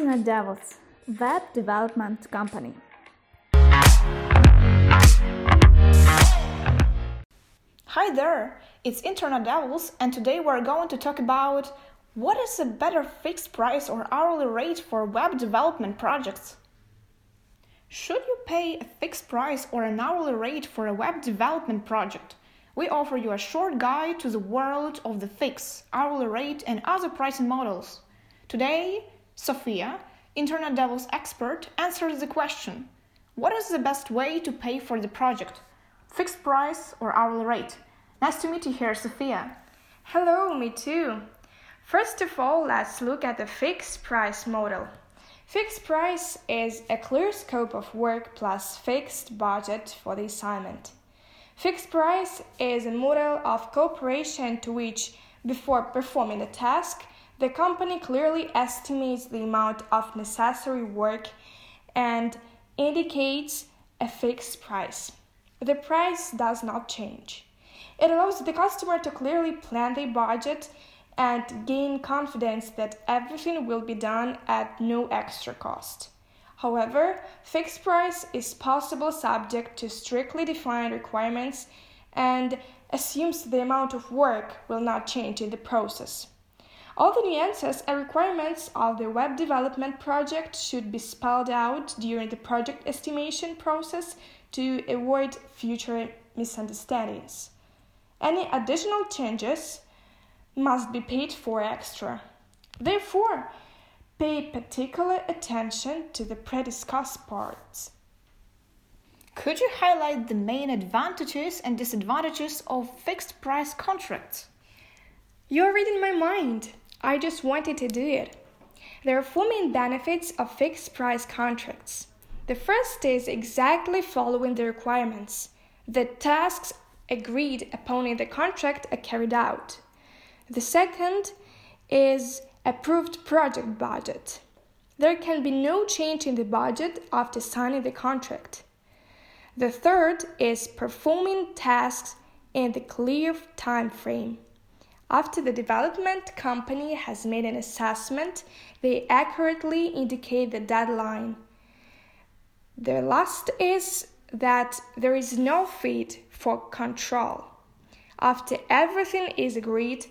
Internet Devils, web development company. Hi there, it's Internet Devils, and today we're going to talk about what is a better fixed price or hourly rate for web development projects. Should you pay a fixed price or an hourly rate for a web development project? We offer you a short guide to the world of the fixed, hourly rate, and other pricing models. Today, Sophia, Internet Devils expert, answers the question What is the best way to pay for the project? Fixed price or hourly rate? Nice to meet you here, Sophia. Hello, me too. First of all, let's look at the fixed price model. Fixed price is a clear scope of work plus fixed budget for the assignment. Fixed price is a model of cooperation to which, before performing the task, the company clearly estimates the amount of necessary work and indicates a fixed price. The price does not change. It allows the customer to clearly plan their budget and gain confidence that everything will be done at no extra cost. However, fixed price is possible subject to strictly defined requirements and assumes the amount of work will not change in the process. All the nuances and requirements of the web development project should be spelled out during the project estimation process to avoid future misunderstandings. Any additional changes must be paid for extra. Therefore, pay particular attention to the pre-discussed parts. Could you highlight the main advantages and disadvantages of fixed price contracts? You're reading my mind. I just wanted to do it. There are four main benefits of fixed price contracts. The first is exactly following the requirements. The tasks agreed upon in the contract are carried out. The second is approved project budget. There can be no change in the budget after signing the contract. The third is performing tasks in the clear time frame. After the development company has made an assessment, they accurately indicate the deadline. The last is that there is no feed for control. After everything is agreed,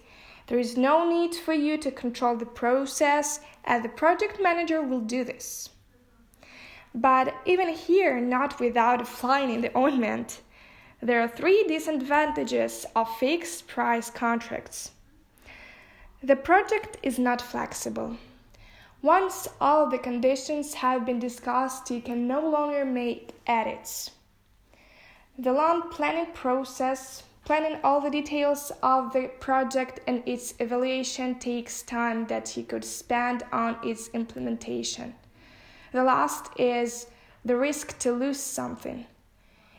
there is no need for you to control the process, and the project manager will do this. But even here, not without in the ointment, there are three disadvantages of fixed price contracts. The project is not flexible. Once all the conditions have been discussed, you can no longer make edits. The long planning process Planning all the details of the project and its evaluation takes time that you could spend on its implementation. The last is the risk to lose something.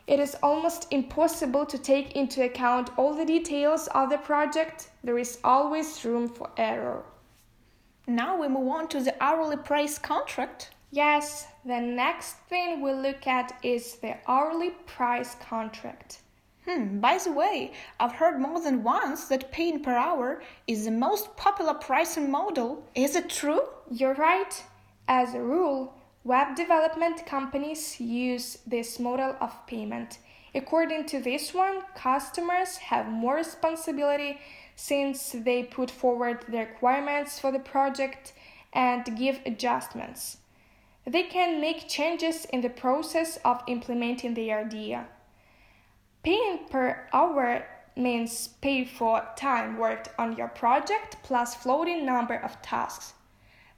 It is almost impossible to take into account all the details of the project. There is always room for error. Now we move on to the hourly price contract. Yes, the next thing we look at is the hourly price contract. Hmm, by the way, I've heard more than once that paying per hour is the most popular pricing model. Is it true? You're right. As a rule, web development companies use this model of payment. According to this one, customers have more responsibility since they put forward the requirements for the project and give adjustments. They can make changes in the process of implementing the idea. Paying per hour means pay for time worked on your project plus floating number of tasks.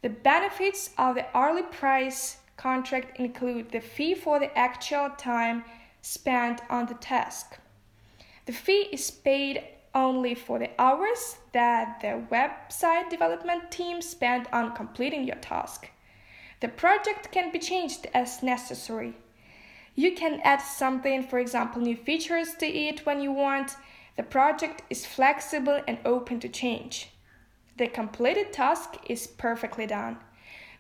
The benefits of the hourly price contract include the fee for the actual time spent on the task. The fee is paid only for the hours that the website development team spent on completing your task. The project can be changed as necessary. You can add something, for example, new features to it when you want. The project is flexible and open to change. The completed task is perfectly done.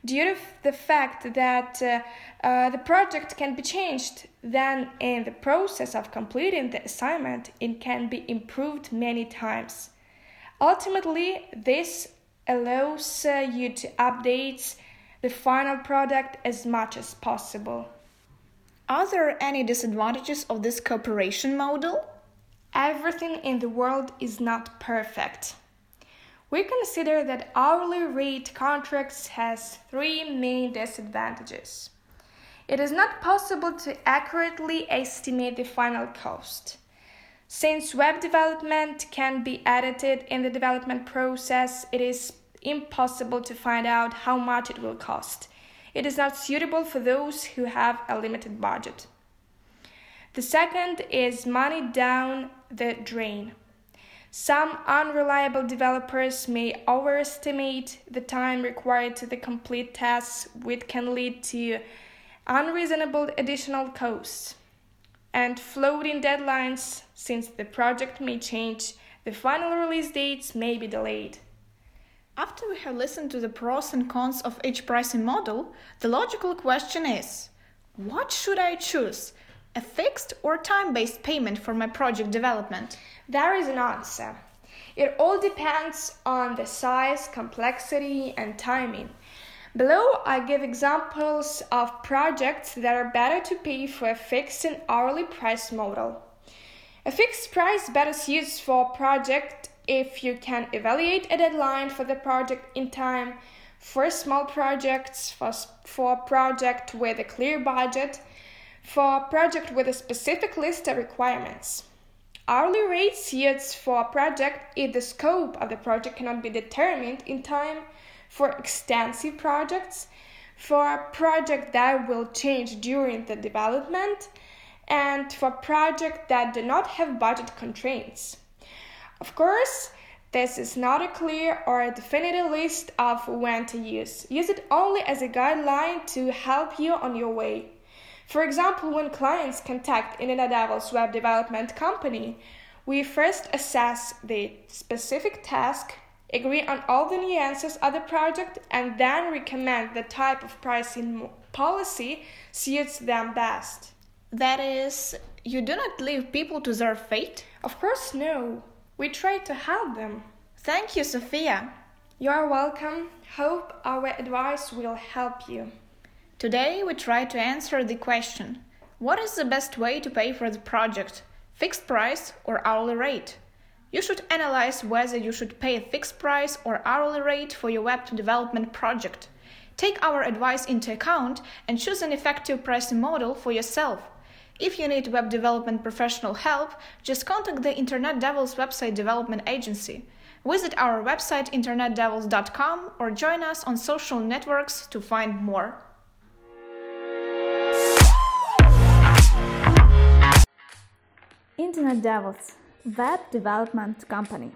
Due to the fact that uh, uh, the project can be changed, then in the process of completing the assignment, it can be improved many times. Ultimately, this allows uh, you to update the final product as much as possible. Are there any disadvantages of this cooperation model? Everything in the world is not perfect. We consider that hourly rate contracts has three main disadvantages. It is not possible to accurately estimate the final cost. Since web development can be edited in the development process, it is impossible to find out how much it will cost. It is not suitable for those who have a limited budget. The second is money down the drain. Some unreliable developers may overestimate the time required to complete tasks, which can lead to unreasonable additional costs. And floating deadlines, since the project may change, the final release dates may be delayed. After we have listened to the pros and cons of each pricing model, the logical question is what should I choose? A fixed or time based payment for my project development? There is an answer. It all depends on the size, complexity, and timing. Below, I give examples of projects that are better to pay for a fixed and hourly price model. A fixed price better suits for a project if you can evaluate a deadline for the project in time for small projects, for, for a project with a clear budget, for a project with a specific list of requirements. Hourly rates suits for a project if the scope of the project cannot be determined in time for extensive projects, for a project that will change during the development, and for projects that do not have budget constraints. Of course, this is not a clear or a definitive list of when to use. Use it only as a guideline to help you on your way. For example, when clients contact Devils web development company, we first assess the specific task, agree on all the nuances of the project, and then recommend the type of pricing policy suits them best. That is, you do not leave people to their fate? Of course, no. We try to help them. Thank you, Sophia. You are welcome. Hope our advice will help you. Today we try to answer the question What is the best way to pay for the project? Fixed price or hourly rate? You should analyze whether you should pay a fixed price or hourly rate for your web development project. Take our advice into account and choose an effective pricing model for yourself. If you need web development professional help, just contact the Internet Devils website development agency. Visit our website internetdevils.com or join us on social networks to find more. Internet Devils, web development company.